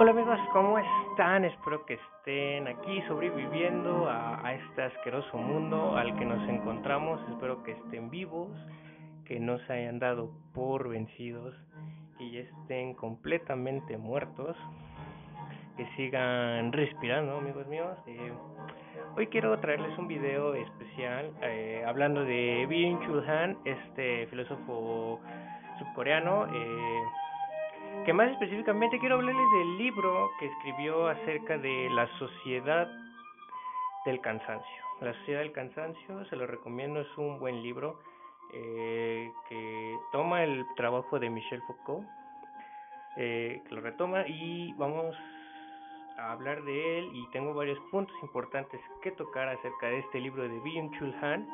Hola amigos, ¿cómo están? Espero que estén aquí sobreviviendo a, este asqueroso mundo al que nos encontramos. Espero que estén vivos, que no se hayan dado por vencidos, que ya estén completamente muertos, que sigan respirando, amigos míos. Eh, hoy quiero traerles un video especial eh, hablando de Byung-Chul Han, este filósofo subcoreano. Eh, que más específicamente quiero hablarles del libro que escribió acerca de la sociedad del cansancio. La sociedad del cansancio, se lo recomiendo, es un buen libro eh, que toma el trabajo de Michel Foucault, eh, que lo retoma y vamos a hablar de él y tengo varios puntos importantes que tocar acerca de este libro de Byung-Chul Han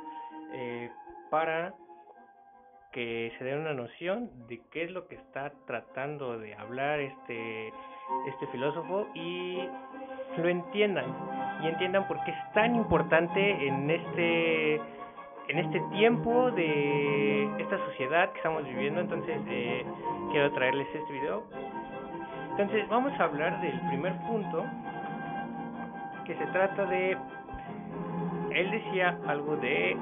eh, para que se den una noción de qué es lo que está tratando de hablar este, este filósofo y lo entiendan y entiendan por qué es tan importante en este en este tiempo de esta sociedad que estamos viviendo. Entonces eh, quiero traerles este video. Entonces vamos a hablar del primer punto que se trata de él decía algo de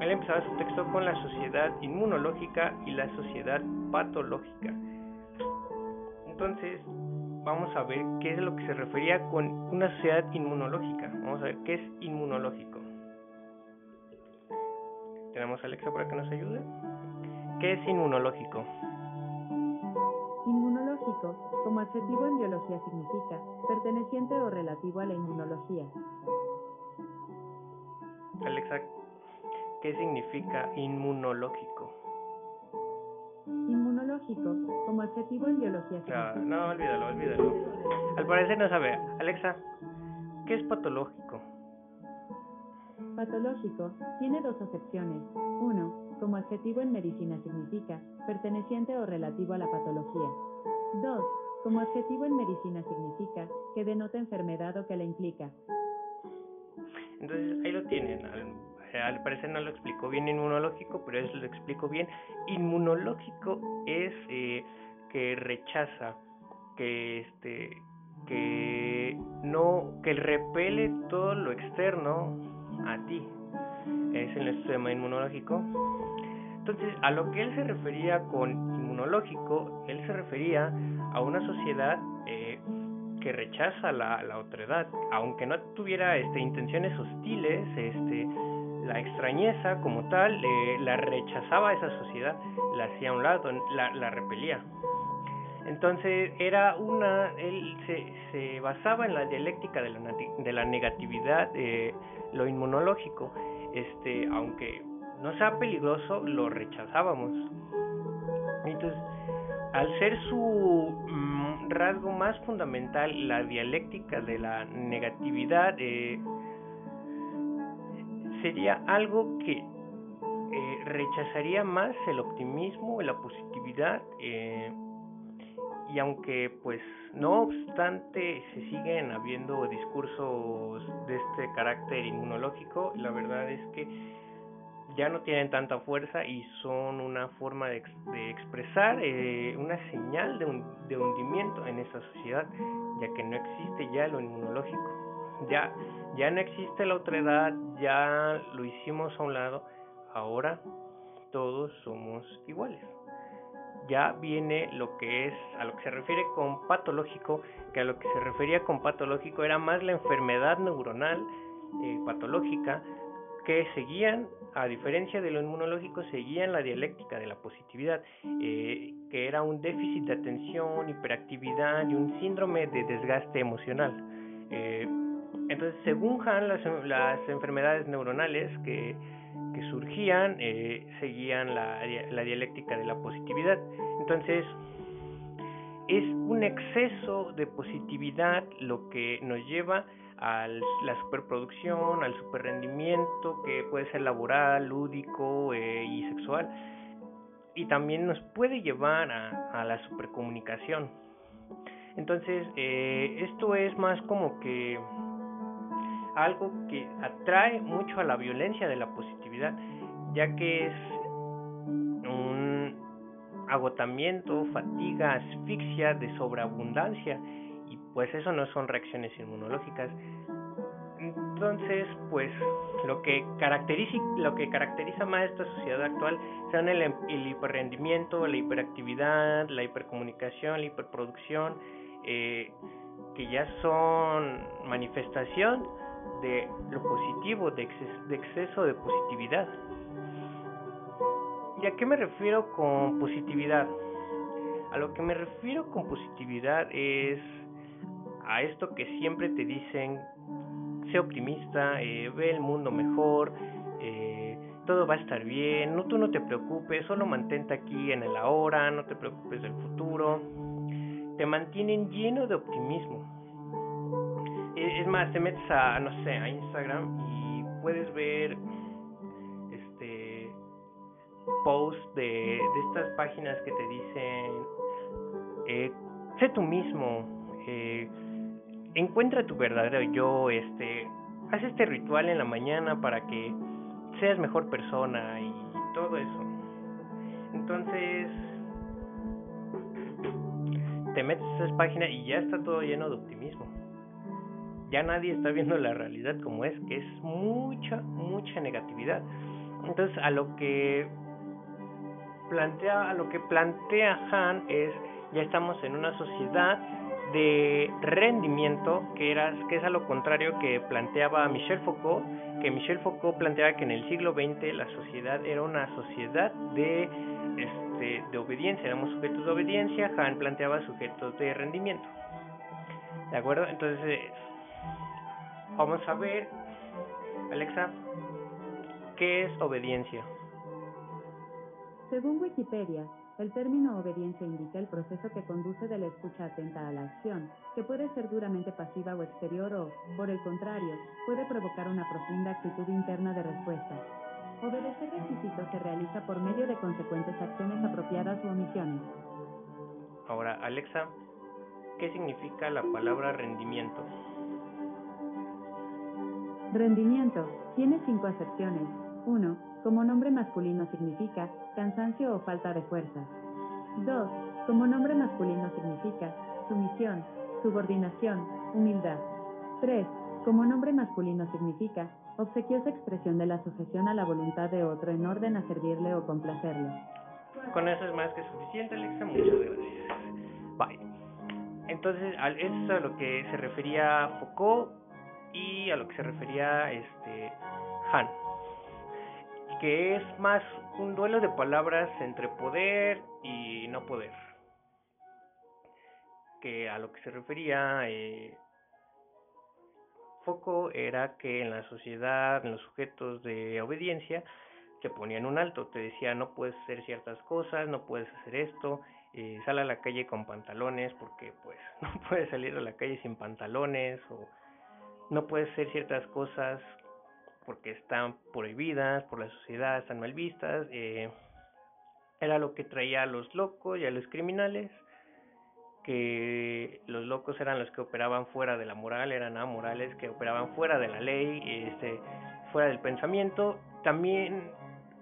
él empezaba su texto con la sociedad inmunológica y la sociedad patológica. Entonces, vamos a ver qué es lo que se refería con una sociedad inmunológica. Vamos a ver qué es inmunológico. Tenemos a Alexa para que nos ayude. ¿Qué es inmunológico? Inmunológico, como adjetivo en biología, significa perteneciente o relativo a la inmunología. Alexa, ¿Qué significa inmunológico? Inmunológico, como adjetivo en biología. No, no, olvídalo, olvídalo. Al parecer no sabe. Alexa, ¿qué es patológico? Patológico tiene dos acepciones. Uno, como adjetivo en medicina significa perteneciente o relativo a la patología. Dos, como adjetivo en medicina significa que denota enfermedad o que la implica. Entonces ahí lo tienen al parecer no lo explicó bien inmunológico, pero eso lo explico bien. Inmunológico es eh, que rechaza, que este, que no, que repele todo lo externo a ti. Es el sistema inmunológico. Entonces, a lo que él se refería con inmunológico, él se refería a una sociedad eh, que rechaza la, la otredad, aunque no tuviera este, intenciones hostiles, este, la extrañeza como tal eh, la rechazaba esa sociedad, la hacía a un lado, la, la repelía. Entonces era una, él se, se basaba en la dialéctica de la, de la negatividad, de lo inmunológico, este, aunque no sea peligroso, lo rechazábamos. Entonces, al ser su mm, rasgo más fundamental la dialéctica de la negatividad, eh, sería algo que eh, rechazaría más el optimismo, la positividad, eh, y aunque pues no obstante se siguen habiendo discursos de este carácter inmunológico, la verdad es que ya no tienen tanta fuerza y son una forma de, de expresar eh, una señal de, un, de hundimiento en esa sociedad, ya que no existe ya lo inmunológico. Ya, ya no existe la otra edad, ya lo hicimos a un lado, ahora todos somos iguales. Ya viene lo que es, a lo que se refiere con patológico, que a lo que se refería con patológico era más la enfermedad neuronal eh, patológica, que seguían, a diferencia de lo inmunológico, seguían la dialéctica de la positividad, eh, que era un déficit de atención, hiperactividad y un síndrome de desgaste emocional. Eh, entonces, según Han, las, las enfermedades neuronales que, que surgían eh, seguían la, la dialéctica de la positividad. Entonces, es un exceso de positividad lo que nos lleva a la superproducción, al superrendimiento que puede ser laboral, lúdico eh, y sexual. Y también nos puede llevar a, a la supercomunicación. Entonces, eh, esto es más como que algo que atrae mucho a la violencia de la positividad, ya que es un agotamiento, fatiga, asfixia de sobreabundancia y pues eso no son reacciones inmunológicas. Entonces, pues lo que caracteriza lo que caracteriza más esta sociedad actual son el, el hiperrendimiento, la hiperactividad, la hipercomunicación, la hiperproducción, eh, que ya son manifestación de lo positivo, de, de exceso de positividad. ¿Y a qué me refiero con positividad? A lo que me refiero con positividad es a esto que siempre te dicen, sé optimista, eh, ve el mundo mejor, eh, todo va a estar bien, no, tú no te preocupes, solo mantente aquí en el ahora, no te preocupes del futuro. Te mantienen lleno de optimismo. Es más, te metes a, no sé, a Instagram y puedes ver este posts de, de estas páginas que te dicen, eh, sé tú mismo, eh, encuentra tu verdadero yo, este, haz este ritual en la mañana para que seas mejor persona y todo eso. Entonces, te metes a esa página y ya está todo lleno de optimismo. Ya nadie está viendo la realidad como es, que es mucha, mucha negatividad. Entonces, a lo que plantea, a lo que plantea Han es, ya estamos en una sociedad de rendimiento, que, era, que es a lo contrario que planteaba Michel Foucault, que Michel Foucault planteaba que en el siglo XX la sociedad era una sociedad de, este, de obediencia, éramos sujetos de obediencia, Han planteaba sujetos de rendimiento. ¿De acuerdo? Entonces, vamos a ver, Alexa, ¿qué es obediencia? Según Wikipedia, el término obediencia indica el proceso que conduce de la escucha atenta a la acción, que puede ser duramente pasiva o exterior o, por el contrario, puede provocar una profunda actitud interna de respuesta. Obedecer requisitos se realiza por medio de consecuentes acciones apropiadas u omisiones. Ahora, Alexa, ¿qué significa la palabra rendimiento? Rendimiento tiene cinco acepciones. 1. Como nombre masculino significa cansancio o falta de fuerza. 2. Como nombre masculino significa sumisión, subordinación, humildad. 3. Como nombre masculino significa obsequiosa expresión de la sujeción a la voluntad de otro en orden a servirle o complacerle. Con eso es más que suficiente, Alexa. Muchas gracias. Bye. Entonces, eso es a lo que se refería Foucault y a lo que se refería este Han que es más un duelo de palabras entre poder y no poder. Que a lo que se refería eh, Foco era que en la sociedad, en los sujetos de obediencia, se ponían un alto, te decía no puedes hacer ciertas cosas, no puedes hacer esto, eh, sal a la calle con pantalones porque pues no puedes salir a la calle sin pantalones o no puedes hacer ciertas cosas porque están prohibidas por la sociedad, están mal vistas. Eh, era lo que traía a los locos y a los criminales, que los locos eran los que operaban fuera de la moral, eran amorales que operaban fuera de la ley, este, fuera del pensamiento. También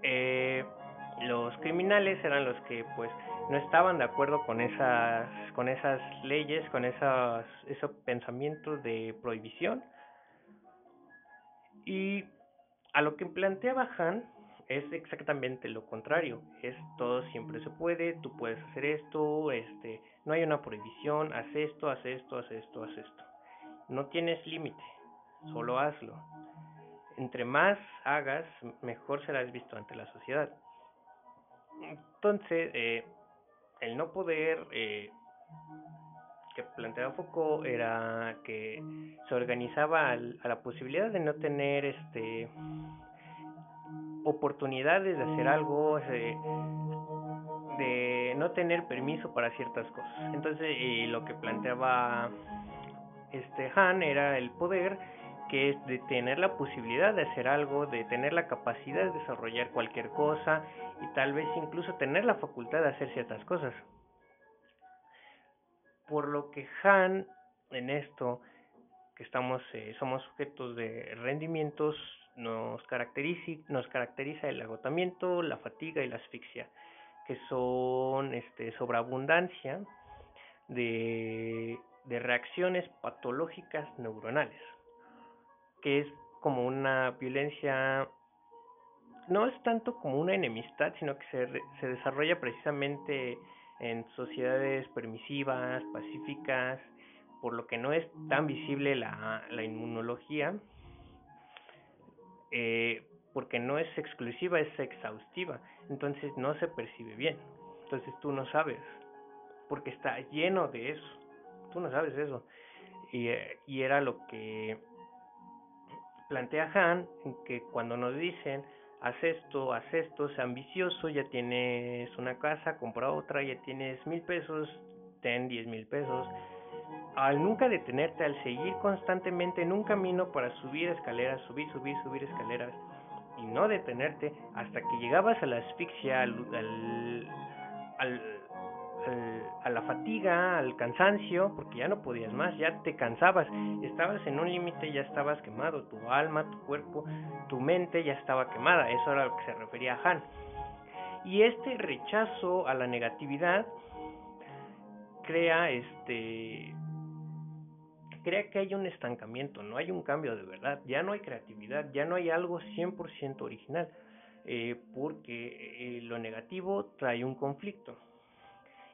eh, los criminales eran los que pues no estaban de acuerdo con esas con esas leyes, con esas esos pensamientos de prohibición y a lo que planteaba Han es exactamente lo contrario, es todo siempre se puede, tú puedes hacer esto, este, no hay una prohibición, haz esto, haz esto, haz esto, haz esto. No tienes límite, solo hazlo. Entre más hagas, mejor serás visto ante la sociedad. Entonces, eh, el no poder eh, que planteaba Foucault era que se organizaba a la posibilidad de no tener este oportunidades de hacer algo, de, de no tener permiso para ciertas cosas. Entonces, y lo que planteaba este Han era el poder que es de tener la posibilidad de hacer algo, de tener la capacidad de desarrollar cualquier cosa y tal vez incluso tener la facultad de hacer ciertas cosas por lo que Han en esto que estamos eh, somos sujetos de rendimientos nos caracteriza nos caracteriza el agotamiento, la fatiga y la asfixia, que son este sobreabundancia de de reacciones patológicas neuronales, que es como una violencia, no es tanto como una enemistad, sino que se, se desarrolla precisamente en sociedades permisivas, pacíficas, por lo que no es tan visible la, la inmunología, eh, porque no es exclusiva, es exhaustiva, entonces no se percibe bien, entonces tú no sabes, porque está lleno de eso, tú no sabes eso, y, eh, y era lo que plantea Han, que cuando nos dicen, haz esto, haz esto, sé ambicioso, ya tienes una casa, compra otra, ya tienes mil pesos, ten diez mil pesos. Al nunca detenerte, al seguir constantemente en un camino para subir escaleras, subir, subir, subir escaleras, y no detenerte hasta que llegabas a la asfixia, al, al a la fatiga, al cansancio, porque ya no podías más, ya te cansabas, estabas en un límite, ya estabas quemado, tu alma, tu cuerpo, tu mente ya estaba quemada, eso era lo que se refería a Han. Y este rechazo a la negatividad crea este crea que hay un estancamiento, no hay un cambio de verdad, ya no hay creatividad, ya no hay algo 100% original, eh, porque eh, lo negativo trae un conflicto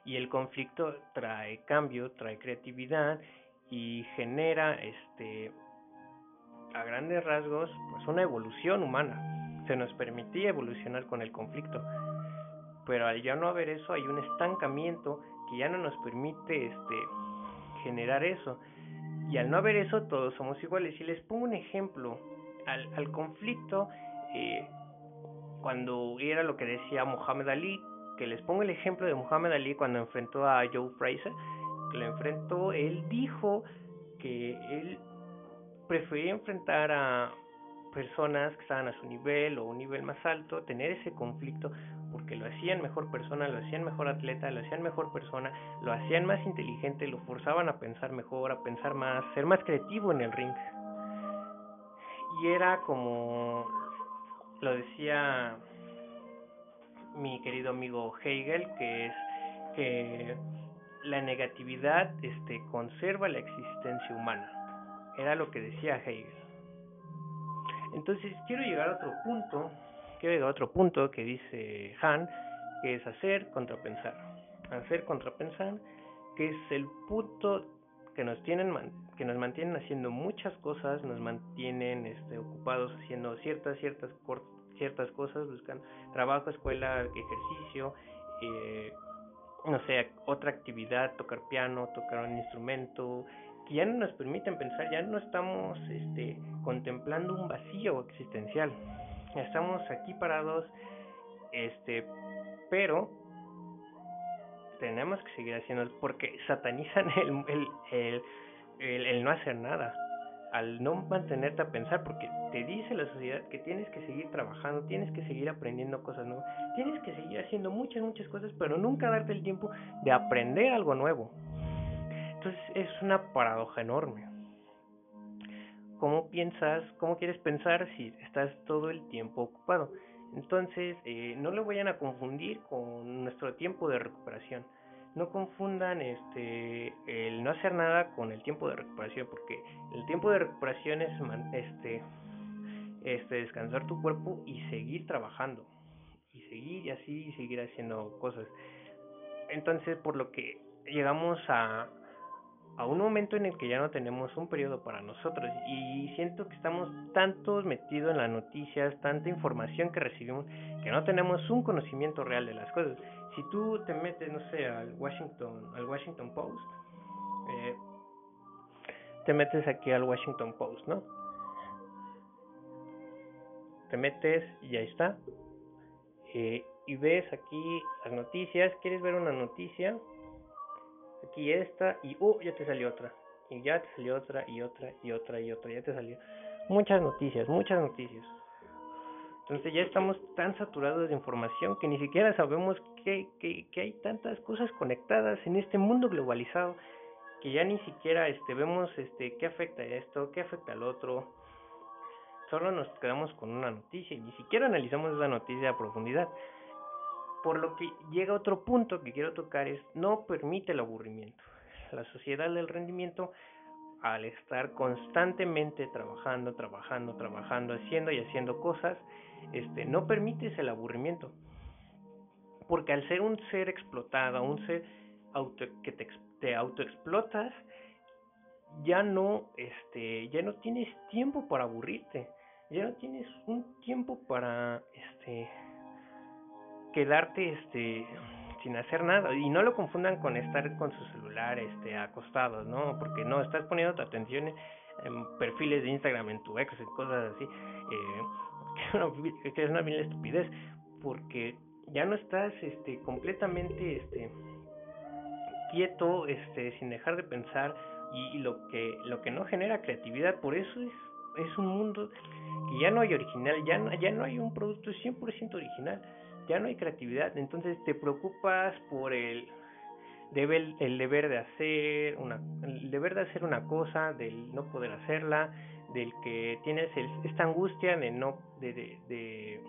y el conflicto trae cambio, trae creatividad y genera este a grandes rasgos pues una evolución humana. Se nos permitía evolucionar con el conflicto. Pero al ya no haber eso hay un estancamiento que ya no nos permite este generar eso. Y al no haber eso todos somos iguales. Si les pongo un ejemplo, al, al conflicto, eh, cuando era lo que decía Mohamed Ali, que les pongo el ejemplo de Muhammad Ali cuando enfrentó a Joe Fraser, que lo enfrentó, él dijo que él prefería enfrentar a personas que estaban a su nivel o un nivel más alto, tener ese conflicto porque lo hacían mejor persona, lo hacían mejor atleta, lo hacían mejor persona, lo hacían más inteligente, lo forzaban a pensar mejor, a pensar más, ser más creativo en el ring. Y era como lo decía mi querido amigo Hegel, que es que la negatividad este, conserva la existencia humana. Era lo que decía Hegel. Entonces quiero llegar a otro punto, quiero llegar a otro punto que dice Han, que es hacer contra pensar. Hacer contra pensar, que es el punto que nos tienen que nos mantienen haciendo muchas cosas, nos mantienen este, ocupados haciendo ciertas ciertas ciertas cosas, buscan trabajo, escuela, ejercicio, eh, no sé, otra actividad, tocar piano, tocar un instrumento, que ya no nos permiten pensar, ya no estamos este, contemplando un vacío existencial, estamos aquí parados, este, pero tenemos que seguir haciendo porque satanizan el, el, el, el, el no hacer nada al no mantenerte a pensar, porque te dice la sociedad que tienes que seguir trabajando, tienes que seguir aprendiendo cosas nuevas, tienes que seguir haciendo muchas, muchas cosas, pero nunca darte el tiempo de aprender algo nuevo. Entonces es una paradoja enorme. ¿Cómo piensas, cómo quieres pensar si estás todo el tiempo ocupado? Entonces, eh, no lo vayan a confundir con nuestro tiempo de recuperación no confundan este el no hacer nada con el tiempo de recuperación porque el tiempo de recuperación es este este descansar tu cuerpo y seguir trabajando y seguir y así y seguir haciendo cosas. Entonces por lo que llegamos a a un momento en el que ya no tenemos un periodo para nosotros y siento que estamos tantos metidos en las noticias, tanta información que recibimos que no tenemos un conocimiento real de las cosas si tú te metes, no sé, al Washington, al Washington Post, eh, te metes aquí al Washington Post, ¿no? Te metes y ahí está. Eh, y ves aquí las noticias, quieres ver una noticia, aquí esta, y oh, ya te salió otra, y ya te salió otra, y otra, y otra, y otra, ya te salió. Muchas noticias, muchas noticias. Entonces ya estamos tan saturados de información que ni siquiera sabemos que, que, que, hay tantas cosas conectadas en este mundo globalizado que ya ni siquiera este, vemos este, qué afecta esto, qué afecta al otro. Solo nos quedamos con una noticia y ni siquiera analizamos esa noticia a profundidad. Por lo que llega otro punto que quiero tocar es no permite el aburrimiento. la sociedad del rendimiento al estar constantemente trabajando, trabajando, trabajando, haciendo y haciendo cosas, este, no permites el aburrimiento. Porque al ser un ser explotado, un ser auto, que te, te autoexplotas, ya no, este, ya no tienes tiempo para aburrirte, ya no tienes un tiempo para, este, quedarte, este, sin hacer nada. Y no lo confundan con estar con su celular este acostados no porque no estás poniendo tu atención en perfiles de Instagram en tu ex y cosas así eh, que, es una bien estupidez porque ya no estás este completamente este quieto este sin dejar de pensar y, lo que lo que no genera creatividad por eso es es un mundo que ya no hay original ya no, ya no hay un producto 100% original ya no hay creatividad, entonces te preocupas por el deber, el deber de hacer una, el deber de hacer una cosa, del no poder hacerla, del que tienes esta angustia de no, de, de,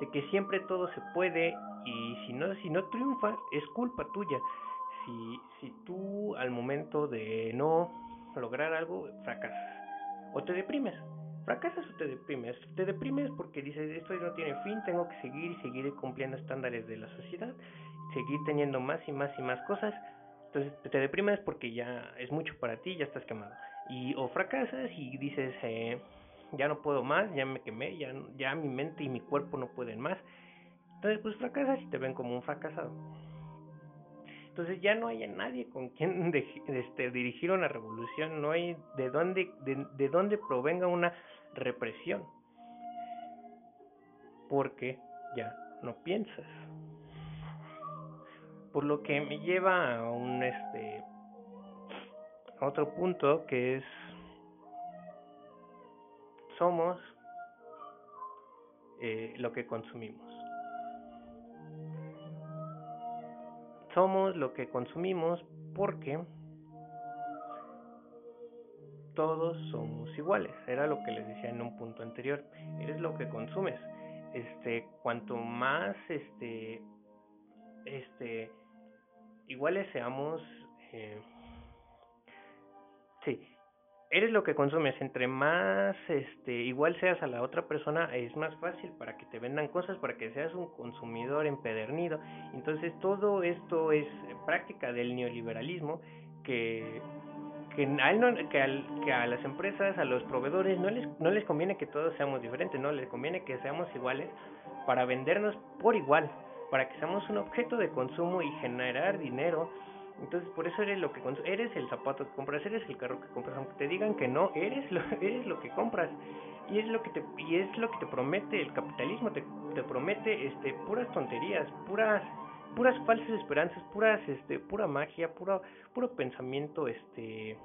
de, que siempre todo se puede y si no, si no triunfas es culpa tuya. Si, si tú al momento de no lograr algo fracasas o te deprimes fracasas o te deprimes. Te deprimes porque dices, esto no tiene fin, tengo que seguir y seguir cumpliendo estándares de la sociedad, seguir teniendo más y más y más cosas. Entonces te deprimes porque ya es mucho para ti, ya estás quemado. Y o fracasas y dices, eh, ya no puedo más, ya me quemé, ya, ya mi mente y mi cuerpo no pueden más. Entonces pues fracasas y te ven como un fracasado. Entonces ya no hay nadie con quien este, dirigir una revolución, no hay de dónde, de, de dónde provenga una represión. Porque ya no piensas. Por lo que me lleva a un este a otro punto que es somos eh, lo que consumimos. somos lo que consumimos porque todos somos iguales. Era lo que les decía en un punto anterior. Eres lo que consumes. Este, cuanto más este este iguales seamos eh, eres lo que consumes, entre más este igual seas a la otra persona, es más fácil para que te vendan cosas, para que seas un consumidor empedernido. Entonces, todo esto es práctica del neoliberalismo que que a, él no, que, al, que a las empresas, a los proveedores no les no les conviene que todos seamos diferentes, no les conviene que seamos iguales para vendernos por igual, para que seamos un objeto de consumo y generar dinero entonces, por eso eres lo que eres el zapato que compras, eres el carro que compras, aunque te digan que no, eres lo, eres lo que compras. Y es lo que te y es lo que te promete el capitalismo, te, te promete este puras tonterías, puras puras falsas esperanzas, puras este pura magia, puro puro pensamiento este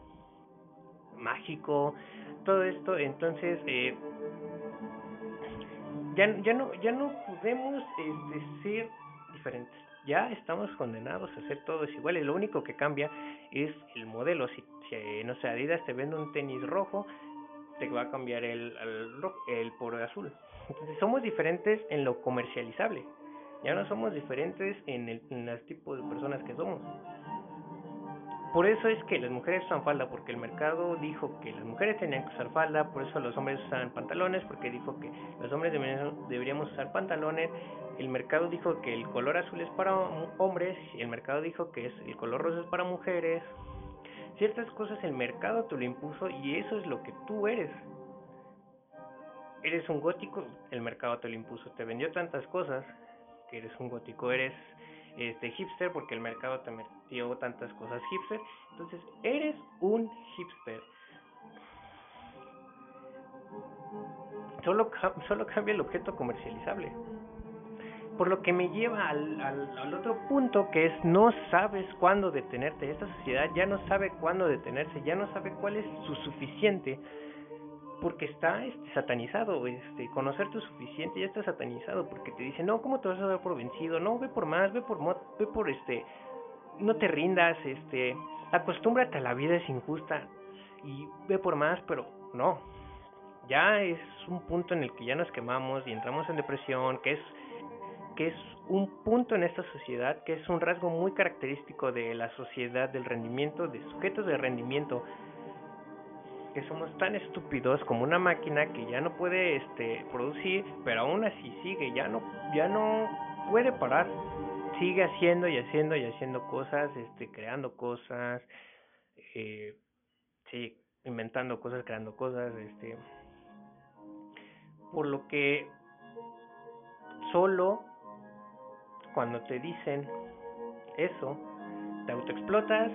mágico, todo esto, entonces eh, ya, ya no ya no podemos este, ser diferentes ya estamos condenados a hacer todos iguales. Lo único que cambia es el modelo. Si, si no sé, Adidas te vende un tenis rojo, te va a cambiar el, el, el por azul. Entonces somos diferentes en lo comercializable. Ya no somos diferentes en el, en el tipo de personas que somos. Por eso es que las mujeres usan falda, porque el mercado dijo que las mujeres tenían que usar falda, por eso los hombres usan pantalones, porque dijo que los hombres deberíamos usar pantalones, el mercado dijo que el color azul es para hombres, y el mercado dijo que es, el color rosa es para mujeres. Ciertas cosas el mercado te lo impuso y eso es lo que tú eres. Eres un gótico, el mercado te lo impuso, te vendió tantas cosas que eres un gótico, eres este hipster porque el mercado te metió tantas cosas hipster. Entonces, eres un hipster. Solo, solo cambia el objeto comercializable. Por lo que me lleva al, al, al, otro punto que es no sabes cuándo detenerte. Esta sociedad ya no sabe cuándo detenerse, ya no sabe cuál es su suficiente porque está este, satanizado, este, conocerte suficiente ya está satanizado, porque te dicen, no, ¿cómo te vas a dar por vencido? No, ve por más, ve por, ve por este, no te rindas, este, acostúmbrate a la vida es injusta y ve por más, pero no, ya es un punto en el que ya nos quemamos y entramos en depresión, que es, que es un punto en esta sociedad que es un rasgo muy característico de la sociedad del rendimiento, de sujetos de rendimiento, que somos tan estúpidos como una máquina que ya no puede este producir, pero aún así sigue, ya no ya no puede parar. Sigue haciendo y haciendo y haciendo cosas, este creando cosas, eh, sí, inventando cosas, creando cosas, este por lo que solo cuando te dicen eso, te autoexplotas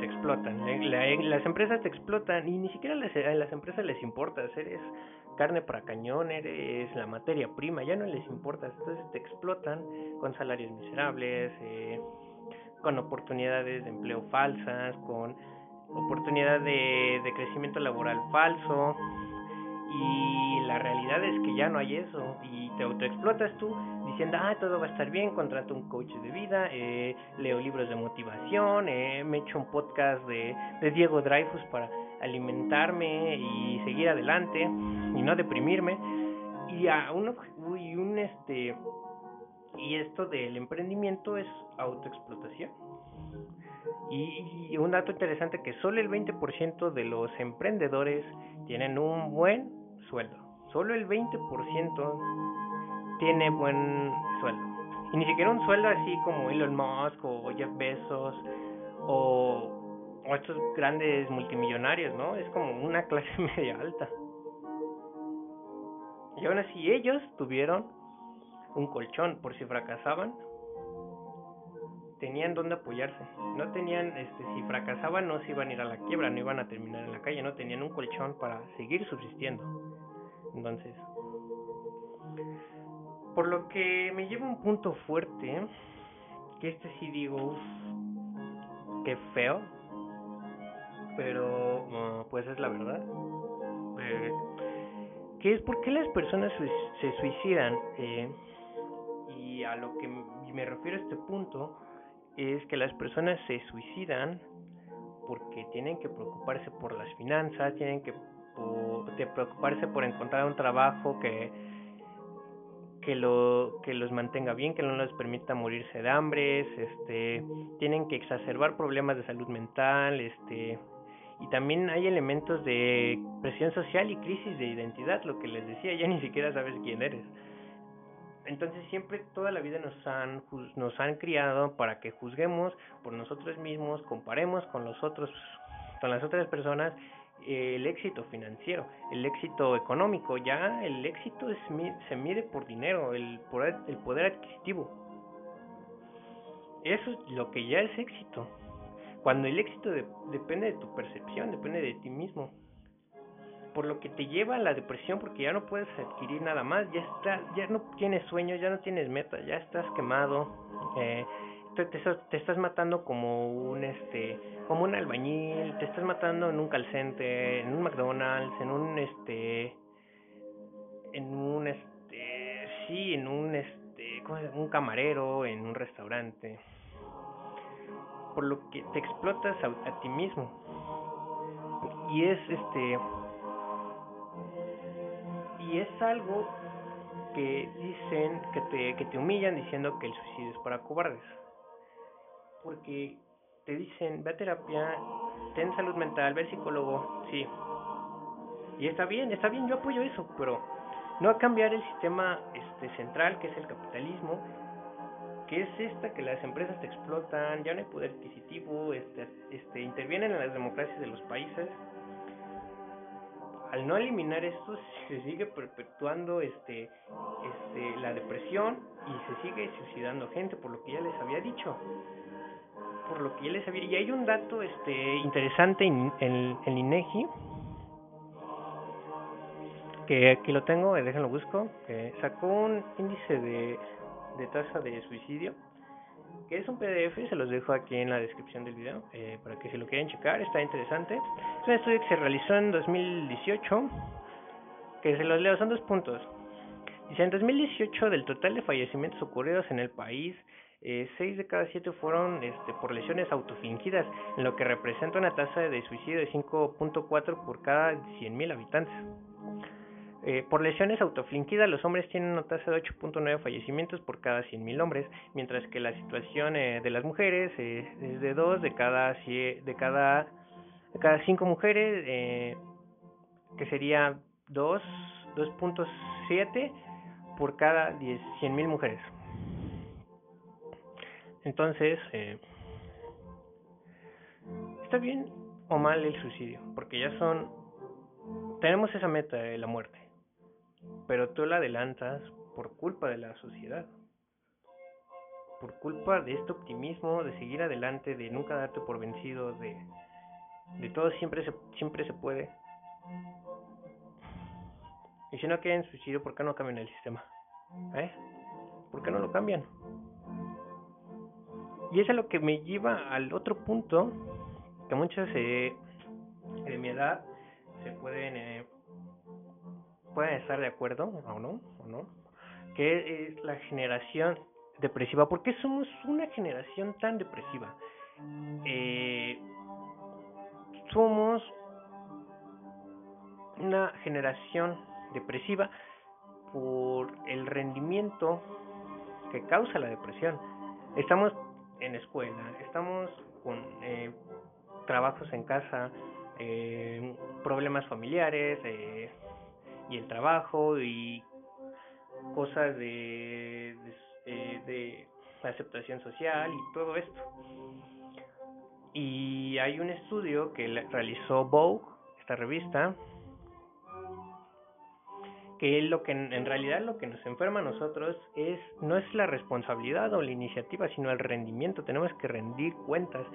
te explotan. las empresas te explotan y ni siquiera a las empresas les importa. Eres carne para cañón, eres la materia prima, ya no les importa. Entonces te explotan con salarios miserables, eh, con oportunidades de empleo falsas, con oportunidad de crecimiento laboral falso. Y la realidad es que ya no hay eso y te autoexplotas tú diciendo, ah, todo va a estar bien, contrato un coach de vida, eh, leo libros de motivación, eh, me echo un podcast de, Diego Dreyfus para alimentarme y seguir adelante y no deprimirme. Y a uno, y un este, y esto del emprendimiento es autoexplotación. Y, y un dato interesante que solo el 20% de los emprendedores tienen un buen sueldo. Solo el 20% tiene buen sueldo. Y ni siquiera un sueldo así como Elon Musk o Jeff Bezos o, estos grandes multimillonarios, ¿no? Es como una clase media alta. Y aún así ellos tuvieron un colchón por si fracasaban. Tenían donde apoyarse. No tenían, este, si fracasaban no se iban a ir a la quiebra, no iban a terminar en la calle, no tenían un colchón para seguir subsistiendo. Entonces, por lo que me lleva un punto fuerte, que este sí digo, que feo, pero uh, pues es la verdad. Eh, que es por qué las personas se suicidan. Eh, y a lo que me refiero a este punto es que las personas se suicidan porque tienen que preocuparse por las finanzas, tienen que preocuparse por encontrar un trabajo que que lo que los mantenga bien, que no les permita morirse de hambre, este, tienen que exacerbar problemas de salud mental, este, y también hay elementos de presión social y crisis de identidad, lo que les decía, ya ni siquiera sabes quién eres. Entonces siempre toda la vida nos han nos han criado para que juzguemos por nosotros mismos, comparemos con los otros con las otras personas el éxito financiero, el éxito económico, ya el éxito es, se mide por dinero, el poder, el poder adquisitivo. Eso es lo que ya es éxito. Cuando el éxito depende de tu percepción, depende de ti mismo. Por lo que te lleva a la depresión porque ya no puedes adquirir nada más, ya está, ya no tienes sueños, ya no tienes meta, ya estás quemado, eh, te, estás matando como un este como un albañil, te estás matando en un calcente, en un McDonald's, en un este en un este sí, en un este un camarero, en un restaurante. Por lo que te explotas a, a ti mismo. Y es este y es algo que dicen que te, que te humillan diciendo que el suicidio es para cobardes porque te dicen, ve a terapia, ten salud mental, ve al psicólogo, sí. Y está bien, está bien, yo apoyo eso, pero no a cambiar el sistema este central que es el capitalismo, que es esta que las empresas te explotan, ya no hay poder adquisitivo, este, este intervienen en las democracias de los países. Al no eliminar esto se sigue perpetuando este, este la depresión y se sigue suicidando gente, por lo que ya les había dicho por lo que ya les. Y hay un dato este interesante en, el INEGI que aquí lo tengo, eh, déjenlo busco, sacó un índice de, de tasa de suicidio, que es un PDF, se los dejo aquí en la descripción del video, eh, para que si lo quieren checar, está interesante. Es un estudio que se realizó en 2018, que se los leo, son dos puntos. Dice, en 2018 del total de fallecimientos ocurridos en el país, eh, 6 de cada 7 fueron este, por lesiones autofingidas, en lo que representa una tasa de suicidio de 5.4 por cada 100.000 habitantes. Eh, por lesiones autoflinquidas, los hombres tienen una tasa de 8.9 fallecimientos por cada 100.000 hombres, mientras que la situación eh, de las mujeres es de 2 de cada, de cada, de cada 5 mujeres, eh, que sería 2, 2.7 por cada 100.000 mujeres. Entonces, eh, está bien o mal el suicidio, porque ya son, tenemos esa meta de la muerte, pero tú la adelantas por culpa de la sociedad, por culpa de este optimismo, de seguir adelante, de nunca darte por vencido, de, de todo siempre se, siempre se puede. Y si no quieren suicidio, ¿por qué no cambian el sistema? ¿Eh? ¿Por qué no lo cambian? Y eso es lo que me lleva al otro punto, que muchos eh, de mi edad se pueden eh, pueden estar de acuerdo o no, o no, que es la generación depresiva. ¿Por qué somos una generación tan depresiva? Eh, somos una generación depresiva por el rendimiento que causa la depresión. Estamos en escuela, estamos con eh, trabajos en casa, eh, problemas familiares eh, y el trabajo y cosas de, de, de aceptación social y todo esto. Y hay un estudio que realizó Vogue, esta revista, que lo que en realidad lo que nos enferma a nosotros es no es la responsabilidad o la iniciativa, sino el rendimiento. Tenemos que rendir cuentas,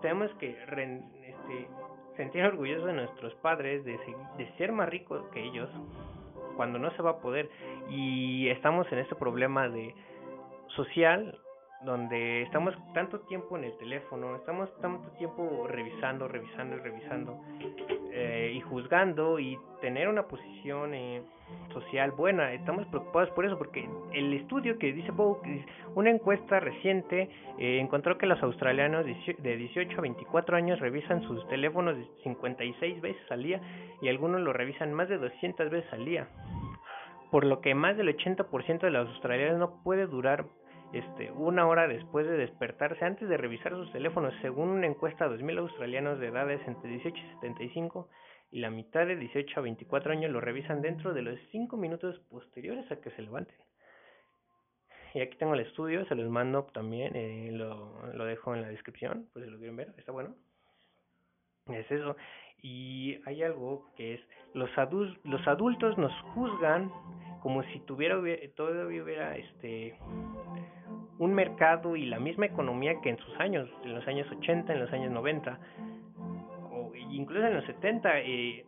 tenemos que este, sentir orgullosos de nuestros padres, de, de ser más ricos que ellos, cuando no se va a poder. Y estamos en este problema de social donde estamos tanto tiempo en el teléfono, estamos tanto tiempo revisando, revisando y revisando eh, y juzgando y tener una posición eh, social buena. Estamos preocupados por eso porque el estudio que dice Vogue, una encuesta reciente, eh, encontró que los australianos de 18 a 24 años revisan sus teléfonos 56 veces al día y algunos lo revisan más de 200 veces al día. Por lo que más del 80% de los australianos no puede durar este, una hora después de despertarse antes de revisar sus teléfonos, según una encuesta de 2.000 australianos de edades entre 18 y 75, y la mitad de 18 a 24 años lo revisan dentro de los 5 minutos posteriores a que se levanten. Y aquí tengo el estudio, se los mando también, eh, lo, lo dejo en la descripción, pues si lo quieren ver, está bueno. Es eso. Y hay algo que es, los, adultos los adultos nos juzgan como si tuviera, todavía hubiera este un mercado y la misma economía que en sus años, en los años 80, en los años 90, o incluso en los 70, eh,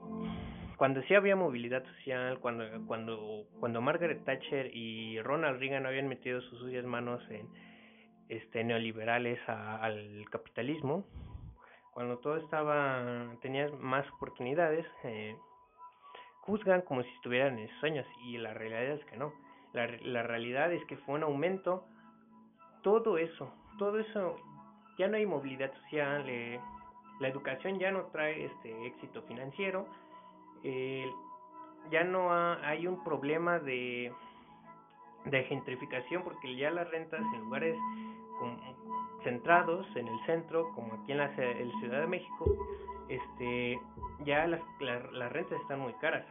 cuando sí había movilidad social, cuando, cuando, cuando Margaret Thatcher y Ronald Reagan habían metido sus sucias manos en este neoliberales al capitalismo, cuando todo estaba, tenías más oportunidades, eh, juzgan como si estuvieran en sueños y la realidad es que no. La, la realidad es que fue un aumento todo eso, todo eso, ya no hay movilidad social, eh, la educación ya no trae este éxito financiero, ya no hay un problema de, de gentrificación porque ya las rentas en lugares centrados en el centro, como aquí en la Ciudad de México, este, ya las, las rentas están muy caras,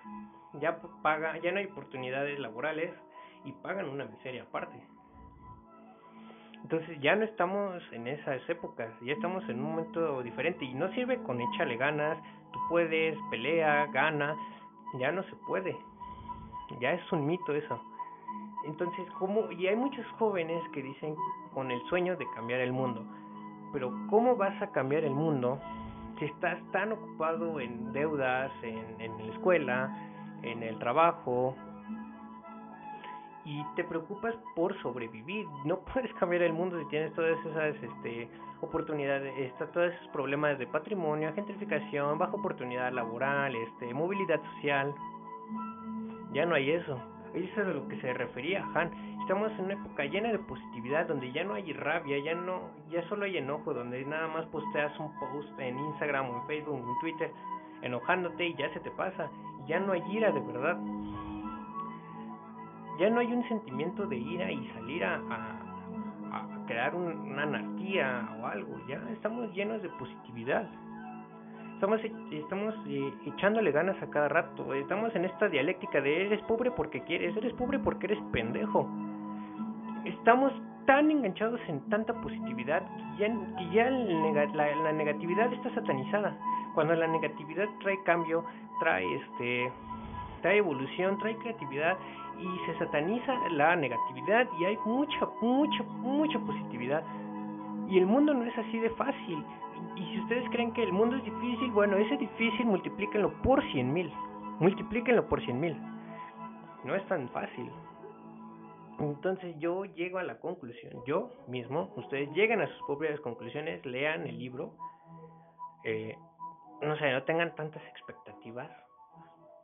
ya paga, ya no hay oportunidades laborales y pagan una miseria aparte. Entonces ya no estamos en esas épocas, ya estamos en un momento diferente y no sirve con échale ganas, tú puedes, pelea, gana, ya no se puede, ya es un mito eso. Entonces, ¿cómo? Y hay muchos jóvenes que dicen con el sueño de cambiar el mundo, pero ¿cómo vas a cambiar el mundo si estás tan ocupado en deudas, en, en la escuela, en el trabajo, y te preocupas por sobrevivir. No puedes cambiar el mundo si tienes todas esas este, oportunidades, está, todos esos problemas de patrimonio, gentrificación, baja oportunidad laboral, este, movilidad social. Ya no hay eso. Eso es a lo que se refería Han. Estamos en una época llena de positividad, donde ya no hay rabia, ya no, ya solo hay enojo, donde nada más posteas un post en Instagram o en Facebook o en Twitter enojándote y ya se te pasa. Ya no hay ira de verdad Ya no hay un sentimiento de ira y salir a, a, crear una anarquía o algo. Ya estamos llenos de positividad. Estamos, estamos eh, echándole ganas a cada rato. Estamos en esta dialéctica de eres pobre porque quieres, eres pobre porque eres pendejo. Estamos tan enganchados en tanta positividad que ya, que ya la, la negatividad está satanizada. Cuando la negatividad trae cambio, trae este trae evolución, trae creatividad y se sataniza la negatividad y hay mucha, mucha, mucha positividad. Y el mundo no es así de fácil. Y si ustedes creen que el mundo es difícil, bueno, ese difícil multiplíquenlo por cien mil. Multiplíquenlo por cien mil. No es tan fácil. Entonces yo llego a la conclusión, yo mismo, ustedes llegan a sus propias conclusiones, lean el libro, eh, no sé, no tengan tantas expectativas,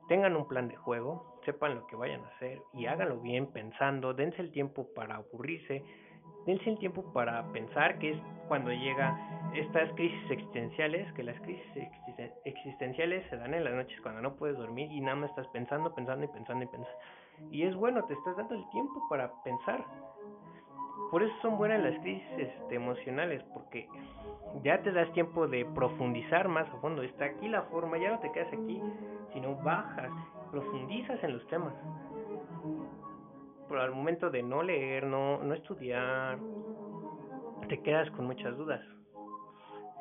tengan un plan de juego, sepan lo que vayan a hacer y háganlo bien pensando, dense el tiempo para aburrirse, dense el tiempo para pensar que es cuando llega estas crisis existenciales, que las crisis existenciales se dan en las noches cuando no puedes dormir y nada más estás pensando, pensando y pensando y pensando. Y es bueno, te estás dando el tiempo para pensar. Por eso son buenas las crisis este, emocionales, porque ya te das tiempo de profundizar más a fondo. Está aquí la forma, ya no te quedas aquí, sino bajas, profundizas en los temas. Pero al momento de no leer, no, no estudiar, te quedas con muchas dudas.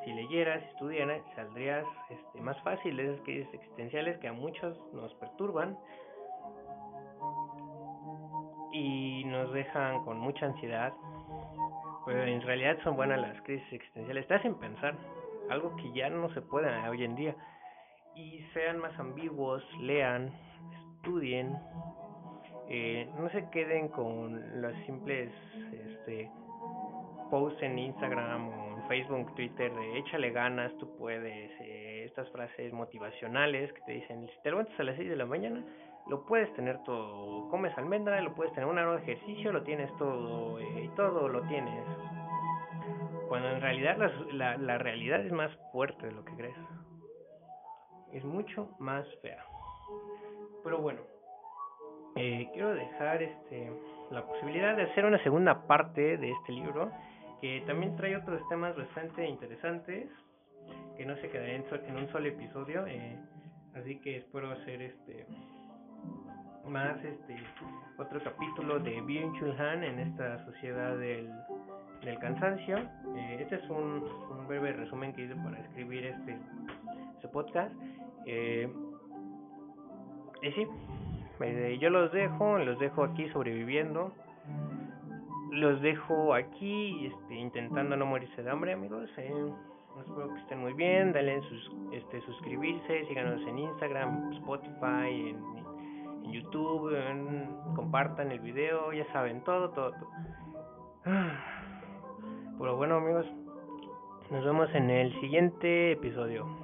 Si leyeras, estudiaras, saldrías este, más fácil de esas crisis existenciales que a muchos nos perturban y nos dejan con mucha ansiedad, pero en realidad son buenas las crisis existenciales. Te hacen pensar, algo que ya no se puede hoy en día. Y sean más ambiguos, lean, estudien, eh, no se queden con los simples este, posts en Instagram o en Facebook, Twitter de échale ganas, tú puedes, eh, estas frases motivacionales que te dicen, si te levantas a las 6 de la mañana, lo puedes tener todo, comes almendra, lo puedes tener una hora de ejercicio, lo tienes todo eh, todo lo tienes. Cuando en realidad la, la, realidad es más fuerte de lo que crees. Es mucho más fea. Pero bueno, eh, quiero dejar este la posibilidad de hacer una segunda parte de este libro que también trae otros temas bastante interesantes que no se quedarían en, un solo episodio eh, así que espero hacer este más este otro capítulo de Byung Chul Han en esta sociedad del, del cansancio. Eh, este es un, un, breve resumen que hice para escribir este, este podcast. Eh, y sí, yo los dejo, los dejo aquí sobreviviendo. Los dejo aquí este, intentando no morirse de hambre, amigos. Eh, espero que estén muy bien. Dale sus, este, suscribirse, síganos en Instagram, Spotify, en YouTube, compartan el video, ya saben, todo, todo, todo. Pero bueno amigos, nos vemos en el siguiente episodio.